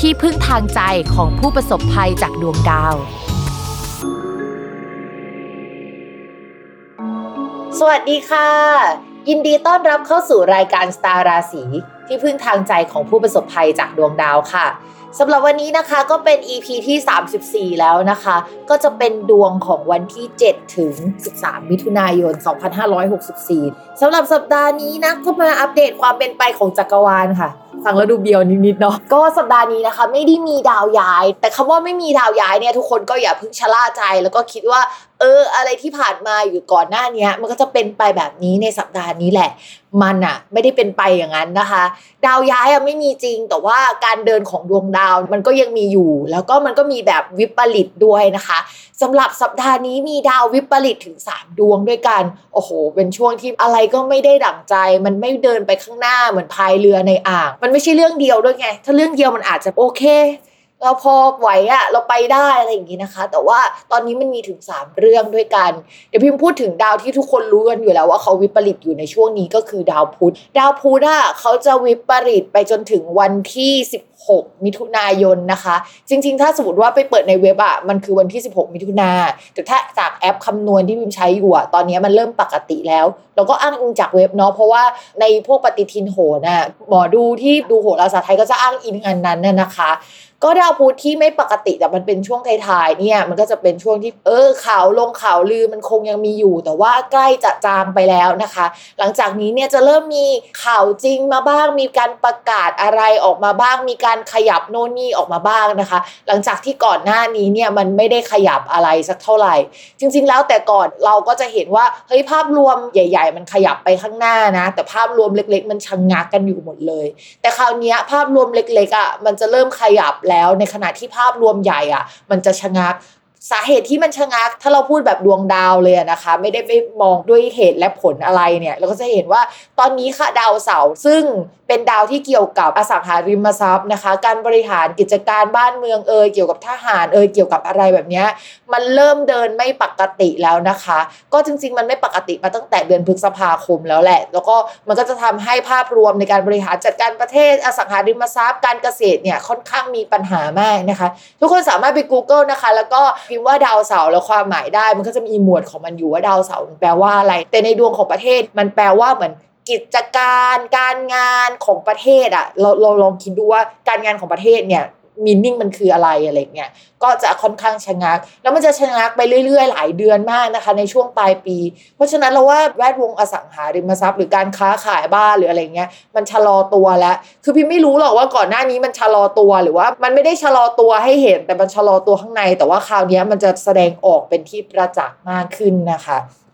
ที่พึ่งทางใจของผู้ประสบภัยจากดวงดาว สวัสดีค่ะ ยินดีต้อนรับเข้าสู่รายการสตาร์ราศีที่พึ่งทางใจของผู้ประสบภัยจากดวงดาวค่ะสำหรับวันนี้นะคะก็เป็น EP ที่ 34 แล้วนะคะ ก็จะเป็นดวงของวันที่ 7 ถึง 13 มิถุนายน 2564 สำหรับสัปดาห์นี้นะก็มาอัปเดตความเป็นไปของจักรวาลค่ะ ฟังแล้วดูเบียวนิดๆเนาะก็สัปดาห์นี้นะคะ ไม่ได้มีดาวย้าย แต่คำว่าไม่มีดาวย้ายเนี่ยทุกคนก็อย่าเพิ่งชะล่าใจ แล้วก็คิดว่า เออ อะไรที่ผ่านมาอยู่ก่อนหน้านี้มันก็จะเป็นไปแบบนี้ในสัปดาห์นี้แหละ มันอะไม่ได้เป็นไปอย่างนั้นนะคะ ดาวย้ายอะไม่มีจริง แต่ว่าการเดินของดวงดาวมันก็ยังมีอยู่ แล้วก็มันก็มีแบบวิปริตด้วยนะคะ สำหรับสัปดาห์นี้มีดาววิปริตถึง 3 ดวงด้วยกัน โอ้โห เป็นช่วงที่อะไรก็ไม่ได้ดั่งใจ มันไม่เดินไปข้างหน้าเหมือนพายเรือในอ่าง มันไม่ใช่เรื่องเดียวด้วยไง ถ้าเรื่องเดียวมันอาจจะโอเค เราพอไหวอะเราไปได้อะไรอย่างงี้นะคะ แต่ว่าตอนนี้มันมีถึง 3 เรื่องด้วยกัน เดี๋ยวพิมพูดถึงดาวที่ทุกคนรู้กันอยู่แล้วว่าเขาวิปริตอยู่ในช่วงนี้ก็คือดาวพุธ ดาวพุธอะเขาจะวิปริตไปจนถึงวันที่16มิถุนายนนะคะ จริง ๆ ถ้าสมมติว่าไปเปิดในเว็บอะมันคือวันที่ 16 มิถุนาแต่ถ้าจากแอปคำนวณที่พิมใช้อยู่อะตอนนี้มันเริ่มปกติแล้ว เราก็อ้างอิงจากเว็บเนาะเพราะว่าในพวกปฏิทินโหน่ะหมอดูที่ดูโหราศาสตร์ไทยก็จะอ้างอิงอันนั้นน่ะนะคะก็ดาวพุธที่ไม่ปกติแต่มันเป็นช่วงท้ายๆเนี่ยมันก็จะเป็นช่วงที่เออข่าวลงข่าวลือมันคงยังมีอยู่ แต่ว่าใกล้จะจางไปแล้วนะคะ หลังจากนี้เนี่ยจะเริ่มมีข่าวจริงมาบ้างมีการประกาศอะไรออกมาบ้างมีการขยับโน่นนี่ออกมาบ้างนะคะ หลังจากที่ก่อนหน้านี้เนี่ยมันไม่ได้ขยับอะไรสักเท่าไหร่ จริง ๆ แล้วแต่ก่อนเราก็จะเห็นว่าเฮ้ยภาพรวมใหญ่ ๆ มันขยับไปข้างหน้านะ แต่ภาพรวมเล็ก ๆ มันชะงงักกันอยู่หมดเลย แต่คราวนี้ภาพรวมเล็กๆอะมันจะเริ่มขยับแล้วในขณะที่ภาพรวมใหญ่อะ มันจะชะงักสาเหตุที่มันชะงัก ถ้าเราพูดแบบดวงดาวเลยนะคะ ไม่ได้ไปมองด้วยเหตุและผลอะไรเนี่ย เราก็จะเห็นว่าตอนนี้ค่ะดาวเสาร์ซึ่ง เป็นดาวที่เกี่ยวกับอสังหาริมทรัพย์นะคะ การบริหารกิจการบ้านเมืองเอยเกี่ยวกับทหารเอยเกี่ยวกับอะไรแบบนี้มันเริ่มเดินไม่ปกติแล้วนะคะ ก็จริง ๆ มันไม่ปกติมาตั้งแต่เดือนพฤษภาคมแล้วแหละ แล้วก็มันก็จะทำให้ภาพรวมในการบริหารจัดการประเทศอสังหาริมทรัพย์ การเกษตรเนี่ยค่อนข้างมีปัญหามากนะคะ ทุกคนสามารถไป Google นะคะ แล้วก็พิมพ์ว่าดาวเสาร์แล้วความหมายได้ มันก็จะมีหมวดของมันอยู่ว่าดาวเสาร์แปลว่าอะไร แต่ในดวงของประเทศมันแปลว่าเหมือน กิจการการงานของประเทศอะเราเราลองคิดดูว่าการงานของประเทศเนี่ยมินนิ่งมันคืออะไรอะไรเงี้ยก็จะค่อนข้างชะงัก แล้วมันจะชะงักไปเรื่อย ๆ หลายเดือนมากนะคะ ในช่วงปลายปี เพราะฉะนั้นเราว่าแวดวงอสังหาริมทรัพย์หรือการค้าขายบ้านหรืออะไรเงี้ยมันชะลอตัวแล้ว คือพี่ไม่รู้หรอกว่าก่อนหน้านี้มันชะลอตัวหรือว่า มันไม่ได้ชะลอตัวให้เห็นแต่มันชะลอตัวข้างใน แต่ว่าคราวนี้มันจะแสดงออกเป็นที่ประจักษ์มากขึ้นนะคะ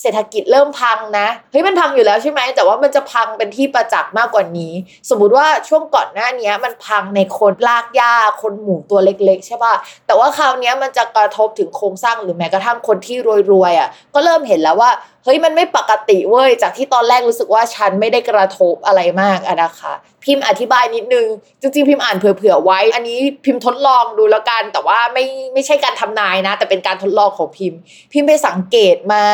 เศรษฐกิจเริ่มพังนะเฮ้ยมันพังอยู่แล้วใช่ไหมแต่ว่ามันจะพังเป็นที่ประจักษ์มากกว่านี้ สมมุติว่าช่วงก่อนหน้านี้มันพังในคนลากหญ้าคนหมู่ตัวเล็ก ๆ ใช่ป่ะแต่ว่าคราวนี้มันจะกระทบถึงโครงสร้างหรือแม้กระทั่งคนที่รวยๆอะก็เริ่มเห็นแล้วว่าเฮ้ยมันไม่ปกติเว้ยจากที่ตอนแรกรู้สึกว่าฉันไม่ได้กระทบอะไรมากอะนะคะ พิมพ์อธิบายนิดนึง จริงๆ พิมพ์อ่านเผื่อๆไว้ อันนี้พิมพ์ทดลองดูแล้วกัน แต่ว่าไม่ไม่ใช่การทำนายนะ แต่เป็นการทดลองของพิมพ์ พิมพ์ไปสังเกตมา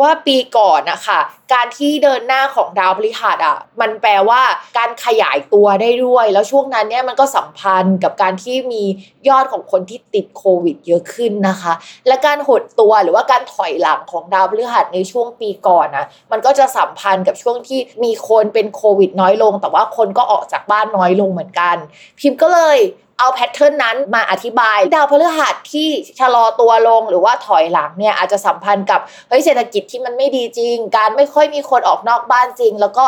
ว่าปีก่อนนะคะ การที่เดินหน้าของดาวพฤหัสอะมันแปลว่าการขยายตัวได้ด้วย แล้วช่วงนั้นเนี่ยมันก็สัมพันธ์กับการที่มียอดของคนที่ติดโควิด เยอะขึ้นนะคะ และการหดตัวหรือว่าการถอยหลังของดาวพฤหัสในช่วงปีก่อนนะมันก็จะสัมพันธ์กับช่วงที่มีคนเป็นโควิดน้อยลง แต่ว่าคนก็ออกจากบ้านน้อยลงเหมือนกัน พิมพ์ก็เลย เอาแพทเทิร์นนั้นมาอธิบาย ดาวพฤหัสที่ชะลอตัวลงหรือว่าถอยหลังเนี่ยอาจจะสัมพันธ์กับเฮ้ยเศรษฐกิจที่มันไม่ดีจริง การไม่ค่อยมีคนออกนอกบ้านจริง แล้วก็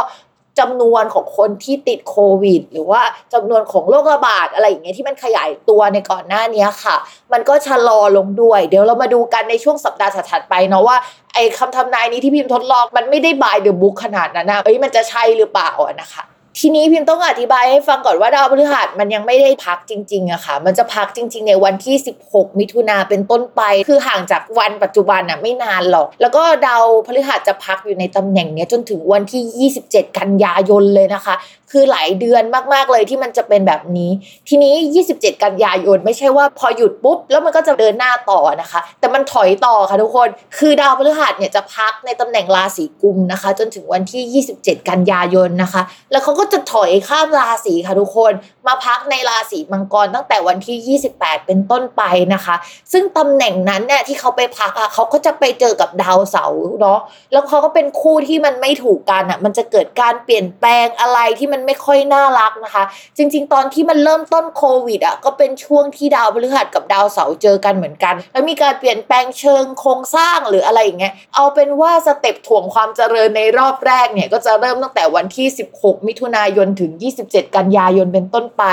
จำนวนของคนที่ติดโควิด หรือว่าจำนวนของโรคระบาดอะไรอย่างเงี้ยที่มันขยายตัวในก่อนหน้านี้ค่ะ มันก็ชะลอลงด้วย เดี๋ยวเรามาดูกันในช่วงสัปดาห์ถัดไปเนาะว่าไอ้คำทำนายนี้ที่พิมพ์ทดลองมันไม่ได้บายเดอะบุ๊กขนาดนั้นนะเอ้ยมันจะใช่หรือเปล่านะคะ ทีนี้พิมต้องอธิบายให้ฟังก่อนว่าดาวพฤหัสมันยังไม่ได้พักจริงๆอะค่ะ มันจะพักจริง ๆ ในวันที่ 16 มิถุนาเป็นต้นไป คือห่างจากวันปัจจุบันอะไม่นานหรอก แล้วก็ดาวพฤหัสจะพักอยู่ในตำแหน่งนี้จนถึงวันที่ 27 กันยายนเลยนะคะ คือหลายเดือนมากๆเลยที่มันจะเป็นแบบนี้ ทีนี้ 27 กันยายนไม่ใช่ว่าพอหยุดปุ๊บ แล้วมันก็จะเดินหน้าต่อนะคะ แต่มันถอยต่อค่ะทุกคน คือดาวพฤหัสเนี่ยจะพักในตำแหน่งราศีกุมนะคะ จนถึงวันที่ 27 กันยายนนะคะ แล้วเขาก็จะถอยข้ามราศีค่ะทุกคน มาพักในราศีมังกรตั้งแต่วันที่ 28 เป็นต้นไปนะคะ ซึ่งตำแหน่งนั้นเนี่ยที่เขาไปพักอะเขาก็จะไปเจอกับดาวเสาร์เนาะแล้วเขาก็เป็นคู่ที่มันไม่ถูกกันอะมันจะเกิดการเปลี่ยนแปลงอะไรที่มันไม่ค่อยน่ารักนะคะ จริง ๆ ตอนที่มันเริ่มต้นโควิดอะก็เป็นช่วงที่ดาวพฤหัสกับดาวเสาร์เจอกันเหมือนกัน แล้วมีการเปลี่ยนแปลงเชิงโครงสร้างหรืออะไรอย่างเงี้ยเอาเป็นว่าสเต็ปถ่วงความเจริญในรอบแรกเนี่ยก็จะเริ่มตั้งแต่วันที่ 16 มิถุนายนถึง 27 กันยายนเป็นต้นไป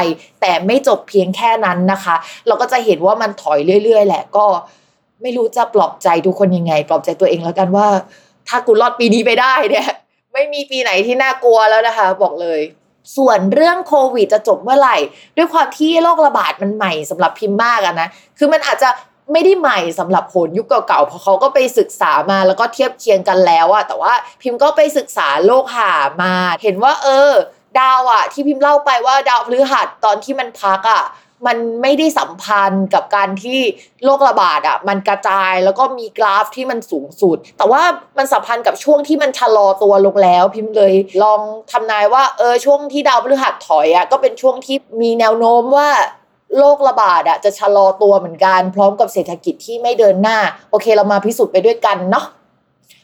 แต่ไม่จบเพียงแค่นั้นนะคะ เราก็จะเห็นว่ามันถอยเรื่อย ๆ แหละก็ไม่รู้จะปลอบใจทุกคนยังไง ปลอบใจตัวเองแล้วกันว่า ถ้ากูรอดปีนี้ไปได้เนี่ย ไม่มีปีไหนที่น่ากลัวแล้วนะคะ บอกเลย ส่วนเรื่องโควิดจะจบเมื่อไหร่ ด้วยความที่โรคระบาดมันใหม่สำหรับพิมพ์มากอะนะ คือมันอาจจะไม่ได้ใหม่สำหรับโหนยุคเก่าๆ เพราะเขาก็ไปศึกษามาแล้วก็เทียบเคียงกันแล้วอะแต่ว่าพิมพ์ก็ไปศึกษาโลกหามา เห็นว่า เออ ดาวอะที่พิมพ์เล่าไปว่าดาวพฤหัสตอนที่มันพักอะ มันไม่ได้สัมพันธ์กับการที่โรคระบาดอะมันกระจายแล้วก็มีกราฟที่มันสูงสุด แต่ว่ามันสัมพันธ์กับช่วงที่มันชะลอตัวลงแล้ว พิมพ์เลยลองทำนายว่าเออช่วงที่ดาวพฤหัสถอยอะก็เป็นช่วงที่มีแนวโน้มว่าโรคระบาดอะจะชะลอตัวเหมือนกัน พร้อมกับเศรษฐกิจที่ไม่เดินหน้า โอเคเรามาพิสูจน์ไปด้วยกันเนาะ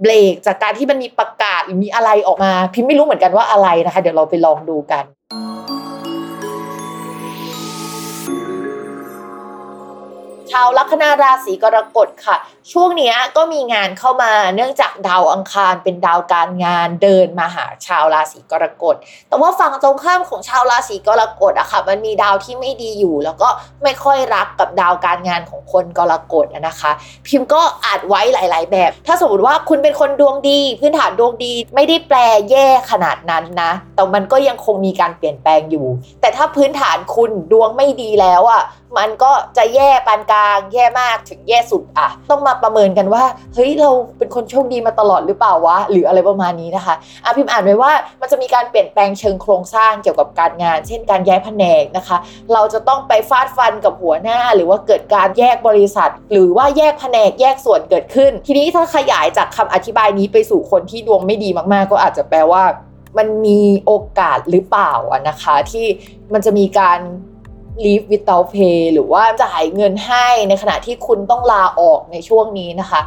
เบรกจากการที่มันมีประกาศหรือมีอะไรออกมา พิมไม่รู้เหมือนกันว่าอะไรนะคะ เดี๋ยวเราไปลองดูกัน ชาวลัคนาราศีกรกฎค่ะ ช่วงนี้ก็มีงานเข้ามาเนื่องจากดาวอังคารเป็นดาวการงานเดินมาหาชาวราศีกรกฎ แต่ว่าฝั่งตรงข้ามของชาวราศีกรกฎอะค่ะ มันมีดาวที่ไม่ดีอยู่ แล้วก็ไม่ค่อยรักกับดาวการงานของคนกรกฎนะคะ พิมพ์ก็อาจไว้หลาย ๆ แบบ ถ้าสมมติว่าคุณเป็นคนดวงดี พื้นฐานดวงดีไม่ได้แปลแย่ขนาดนั้นนะ แต่มันก็ยังคงมีการเปลี่ยนแปลงอยู่ แต่ถ้าพื้นฐานคุณดวงไม่ดีแล้วอะมันก็จะแย่ปานกลางแย่มากถึงแย่สุดอะต้องมาประเมินกันว่าเฮ้ยเราเป็นคนโชคดีมาตลอดหรือเปล่าวะหรืออะไรประมาณนี้นะคะอะพิมพ์อ่านไว้ว่ามันจะมีการเปลี่ยนแปลงเชิงโครงสร้างเกี่ยวกับการงาน เช่นการย้ายแผนกนะคะ เราจะต้องไปฟาดฟันกับหัวหน้า หรือว่าเกิดการแยกบริษัท หรือว่าแยกแผนกแยกส่วนเกิดขึ้น ทีนี้ถ้าขยายจากคำอธิบายนี้ไปสู่คนที่ดวงไม่ดีมาก ๆ ก็อาจจะแปลว่ามันมีโอกาสหรือเปล่านะคะ ที่มันจะมีการ leave without pay หรือว่าจ่ายเงินให้ในขณะที่คุณต้องลาออกในช่วงนี้นะคะ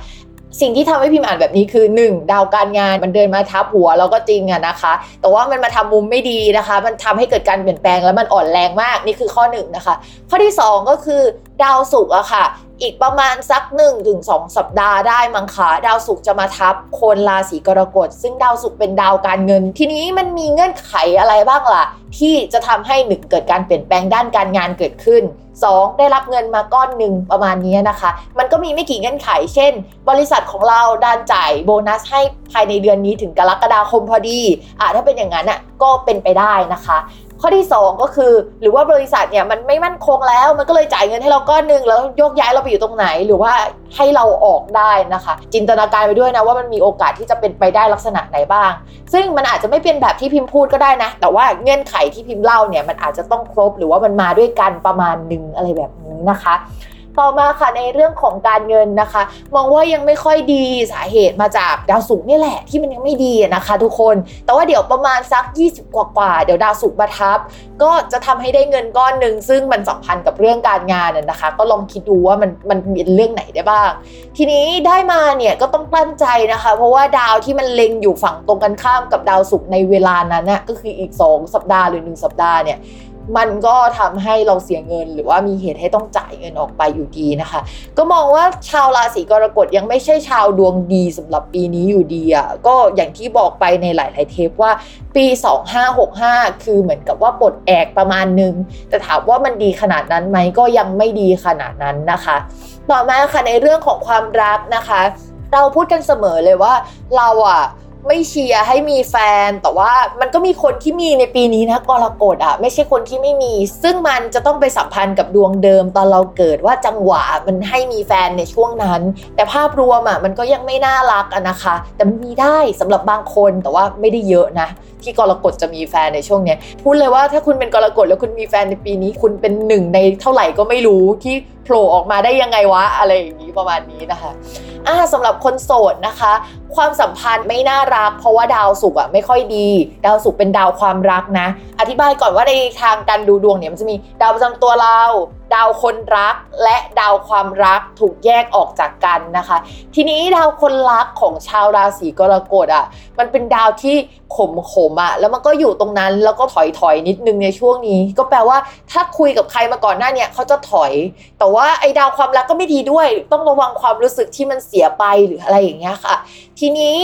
สิ่งที่ทำให้พิมพ์อ่านแบบนี้คือ 1. ดาวการงานมันเดินมาทับหัวเราก็จริงอะนะคะ แต่ว่ามันมาทำมุมไม่ดีนะคะ มันทำให้เกิดการเปลี่ยนแปลงแล้วมันอ่อนแรงมากนี่คือข้อหนึ่งนะคะข้อที่ 2 ก็คือดาวศุกร์อะค่ะ อีกประมาณสัก1นถึงสสัปดาห์ได้มั้งคะดาวศุกร์จะมาทับคนราศีกรกฎ ซึ่งดาวศุกร์เป็นดาวการเงิน ทีนี้มันมีเงื่อนไขอะไรบ้างล่ะ ที่จะทำให้หนึ่งเกิดการเปลี่ยนแปลงด้านการงานเกิดขึ้น 2. ได้รับเงินมาก้อนหนึ่งประมาณนี้นะคะ มันก็มีไม่กี่เงื่อนไข เช่น บริษัทของเราด้านจ่ายโบนัสให้ภายในเดือนนี้ถึงกรกฎาคมพอดีอะถ้าเป็นอย่างนั้นอะก็เป็นไปได้นะคะ ข้อที่ 2 ก็คือ หรือว่าบริษัทเนี่ยมันไม่มั่นคงแล้ว มันก็เลยจ่ายเงินให้เราก้อนหนึ่งแล้วโยกย้ายเราไปอยู่ตรงไหน หรือว่าให้เราออกได้นะคะ จินตนาการไปด้วยนะว่ามันมีโอกาสที่จะเป็นไปได้ลักษณะไหนบ้าง ซึ่งมันอาจจะไม่เป็นแบบที่พิมพ์พูดก็ได้นะ แต่ว่าเงื่อนไขที่พิมพ์เล่าเนี่ยมันอาจจะต้องครบหรือว่ามันมาด้วยกันประมาณหนึ่งอะไรแบบนี้นะคะ ต่อมาค่ะในเรื่องของการเงินนะคะ มองว่ายังไม่ค่อยดีสาเหตุมาจากดาวศุกร์นี่แหละที่มันยังไม่ดีนะคะ ทุกคน แต่ว่าเดี๋ยวประมาณสัก 20 กว่ากว่าเดี๋ยวดาวศุกร์มาทับ ก็จะทำให้ได้เงินก้อนหนึ่งซึ่งมันสัมพันธ์กับเรื่องการงานนะคะ ก็ลองคิดดูว่ามันมันมีเรื่องไหนได้บ้าง ทีนี้ได้มาเนี่ยก็ต้องกลั้นใจนะคะ เพราะว่าดาวที่มันเล็งอยู่ฝั่งตรงกันข้ามกับดาวศุกร์ในเวลานั้นน่ะก็คืออีก 2 สัปดาห์หรือ 1 สัปดาห์เนี่ย มันก็ทำให้เราเสียเงิน หรือว่ามีเหตุให้ต้องจ่ายเงินออกไปอยู่ดีนะคะ ก็มองว่าชาวราศีกรกฎยังไม่ใช่ชาวดวงดีสำหรับปีนี้อยู่ดีอะก็อย่างที่บอกไปในหลาย ๆ เทปว่าปี 2565 คือเหมือนกับว่าปลดแอกประมาณนึง แต่ถามว่ามันดีขนาดนั้นไหมก็ยังไม่ดีขนาดนั้นนะคะ ต่อมาค่ะในเรื่องของความรักนะคะ เราพูดกันเสมอเลยว่าเราอะ ไม่เชียร์ให้มีแฟน แต่ว่ามันก็มีคนที่มีในปีนี้นะกรกฎอะไม่ใช่คนที่ไม่มี ซึ่งมันจะต้องไปสัมพันธ์กับดวงเดิมตอนเราเกิดว่าจังหวะมันให้มีแฟนในช่วงนั้น แต่ภาพรวมอะมันก็ยังไม่น่ารักอะนะคะ แต่มันมีได้สำหรับบางคนแต่ว่าไม่ได้เยอะนะ ที่กรกฎจะมีแฟนในช่วงเนี้ยพูดเลยว่าถ้าคุณเป็นกรกฎแล้วคุณมีแฟนในปีนี้ คุณเป็นหนึ่งในเท่าไหร่ก็ไม่รู้ที่โผล่ออกมาได้ยังไงวะอะไรอย่างนี้ประมาณนี้นะคะอ่าสำหรับคนโสดนะคะ ความสัมพันธ์ไม่น่ารัก เพราะว่าดาวศุกร์อะไม่ค่อยดี ดาวศุกร์เป็นดาวความรักนะ อธิบายก่อนว่าในทางการดูดวงเนี่ยมันจะมีดาวประจำตัวเรา ดาวคนรักและดาวความรักถูกแยกออกจากกันนะคะ ทีนี้ดาวคนรักของชาวราศีกรกฎอะมันเป็นดาวที่ขมขมอะแล้วมันก็อยู่ตรงนั้นแล้วก็ถอยถอยนิดนึงในช่วงนี้ ก็แปลว่าถ้าคุยกับใครมาก่อนหน้าเนี่ยเขาจะถอย แต่ว่าไอ้ดาวความรักก็ไม่ดีด้วย ต้องระวังความรู้สึกที่มันเสียไปหรืออะไรอย่างเงี้ยค่ะ ทีนี้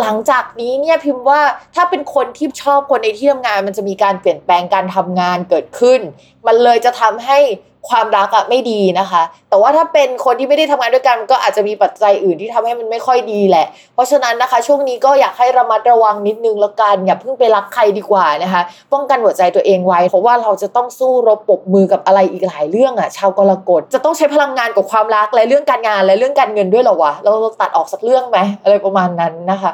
หลังจากนี้เนี่ยพิมพ์ว่าถ้าเป็นคนที่ชอบคนในที่ทำงาน มันจะมีการเปลี่ยนแปลงการทำงานเกิดขึ้น มันเลยจะทำให้ความรักอะไม่ดีนะคะ แต่ว่าถ้าเป็นคนที่ไม่ได้ทำงานด้วยกันก็อาจจะมีปัจจัยอื่นที่ทำให้มันไม่ค่อยดีแหละ เพราะฉะนั้นนะคะ ช่วงนี้ก็อยากให้ระมัดระวังนิดนึงแล้วกันอย่าเพิ่งไปรักใครดีกว่านะคะ ป้องกันหัวใจตัวเองไว้ เพราะว่าเราจะต้องสู้รบปบมือกับอะไรอีกหลายเรื่องอะชาวกรกฎจะต้องใช้พลังงานกับความรักและเรื่องการงานและเรื่องการเงินด้วยหรอวะเราตัดออกสักเรื่องไหมอะไรประมาณนั้นนะคะ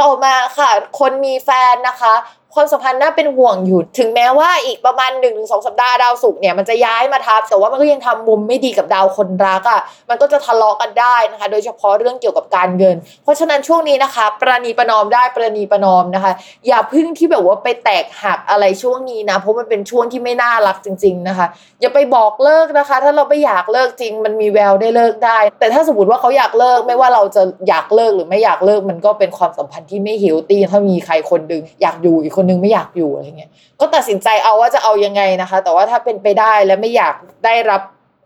ต่อมาค่ะ คนมีแฟนนะคะความสัมพันธ์น่าเป็นห่วงอยู่ ถึงแม้ว่าอีกประมาณ1นถึงสองสัปดาห์ดาวศุกร์เนี่ยมันจะย้ายมาทับ แต่ว่ามันก็ยังทำมุมไม่ดีกับดาวคนรักอะ่ะ มันก็จะทะเลาะกันได้นะคะ โดยเฉพาะเรื่องเกี่ยวกับการเงิน เพราะฉะนั้นช่วงนี้นะคะ ประนีประนอมได้ประนีประนอมนะคะ อย่าพึ่งที่แบบว่าไปแตกหักอะไรช่วงนี้นะ เพราะมันเป็นช่วงที่ไม่น่ารักจริง ๆนะคะ อย่าไปบอกเลิกนะคะ ถ้าเราไม่อยากเลิกจริง มันมีแววได้เลิกได้ แต่ถ้าสมมติว่าเขาอยากเลิกไม่ว่าเราจะอยากเลิกหรือไม่อยากเลิกมันก็เป็นความสัมพันธ์ที่ไม่เฮลตี้ถ้ามีใครคนดึงอยากอยู่อีกคนนึงไม่อยากอยู่อะไรเงี้ยก็ตัดสินใจเอาว่าจะเอายังไงนะคะ แต่ว่าถ้าเป็นไปได้และไม่อยากได้รับ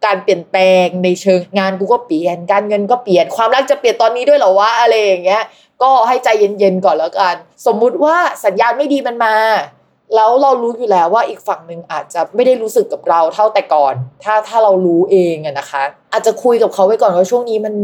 การเปลี่ยนแปลงในเชิงงานกูก็เปลี่ยน การเงินก็เปลี่ยนความรักจะเปลี่ยนตอนนี้ด้วยเหรอวะอะไรอย่างเงี้ย ก็ให้ใจเย็นๆก่อนแล้วกัน สมมุติว่าสัญญาณไม่ดีมันมาแล้วเรารู้อยู่แล้วว่าอีกฝั่งหนึ่งอาจจะไม่ได้รู้สึกกับเราเท่าแต่ก่อน ถ้าถ้าเรารู้เองอะนะคะ อาจจะคุยกับเขาไว้ก่อนว่าช่วงนี้มัน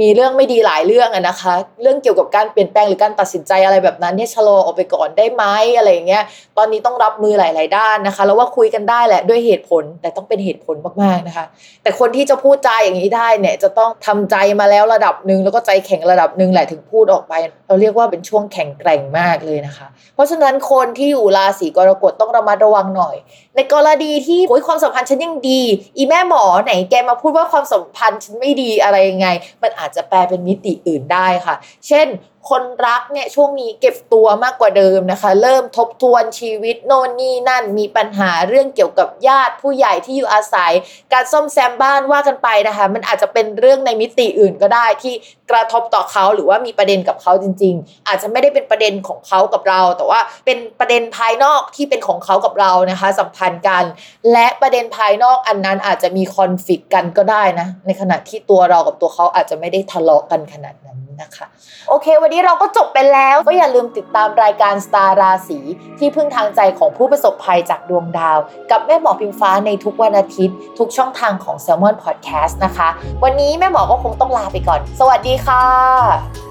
มีเรื่องไม่ดีหลายเรื่องอะนะคะ เรื่องเกี่ยวกับการเปลี่ยนแปลงหรือการตัดสินใจอะไรแบบนั้นเนี่ยชะลอออกไปก่อนได้ไหมอะไรอย่างเงี้ยตอนนี้ต้องรับมือหลาย ๆ ด้านนะคะ แล้วว่าคุยกันได้แหละด้วยเหตุผลแต่ต้องเป็นเหตุผลมาก ๆ นะคะ แต่คนที่จะพูดใจอย่างนี้ได้เนี่ยจะต้องทำใจมาแล้วระดับหนึ่งแล้วก็ใจแข็งระดับหนึ่งแหละถึงพูดออกไป เราเรียกว่าเป็นช่วงแข็งแกร่งมากเลยนะคะ เพราะฉะนั้นคนที่อยู่ราศีกรกฎต้องระมัดระวังหน่อย ในกรณีที่โอ้ยความสัมพันธ์ฉันยังดี อีแม่หมอไหนแกมาพูดว่าความสัมพันธ์ฉันไม่ดีอะไรยังไงมันอาจจะแปลเป็นมิติอื่นได้ค่ะ เช่น คนรักเนี่ยช่วงนี้เก็บตัวมากกว่าเดิมนะคะ เริ่มทบทวนชีวิตโน่นนี่นั่นมีปัญหาเรื่องเกี่ยวกับญาติผู้ใหญ่ที่อยู่อาศัย การซ่อมแซมบ้านว่ากันไปนะคะ มันอาจจะเป็นเรื่องในมิติอื่นก็ได้ที่กระทบต่อเขาหรือว่ามีประเด็นกับเขาจริง ๆ อาจจะไม่ได้เป็นประเด็นของเขากับเรา แต่ว่าเป็นประเด็นภายนอกที่เป็นของเขากับเรานะคะ สัมพันธ์กัน และประเด็นภายนอกอันนั้นอาจจะมีคอนฟ lict กันก็ได้นะในขณะที่ตัวเรากับตัวเขาอาจจะไม่ได้ทะเลาะกันขนาดนั้น นะคะ โอเค วันนี้เราก็จบไปแล้ว ก็อย่าลืมติดตามรายการสตาร์ราศีที่พึ่งทางใจของผู้ประสบภัยจากดวงดาว กับแม่หมอพิมฟ้าในทุกวันอาทิตย์ ทุกช่องทางของ s ซ l m o n Podcast นะคะ วันนี้แม่หมอก็คงต้องลาไปก่อน สวัสดีค่ะ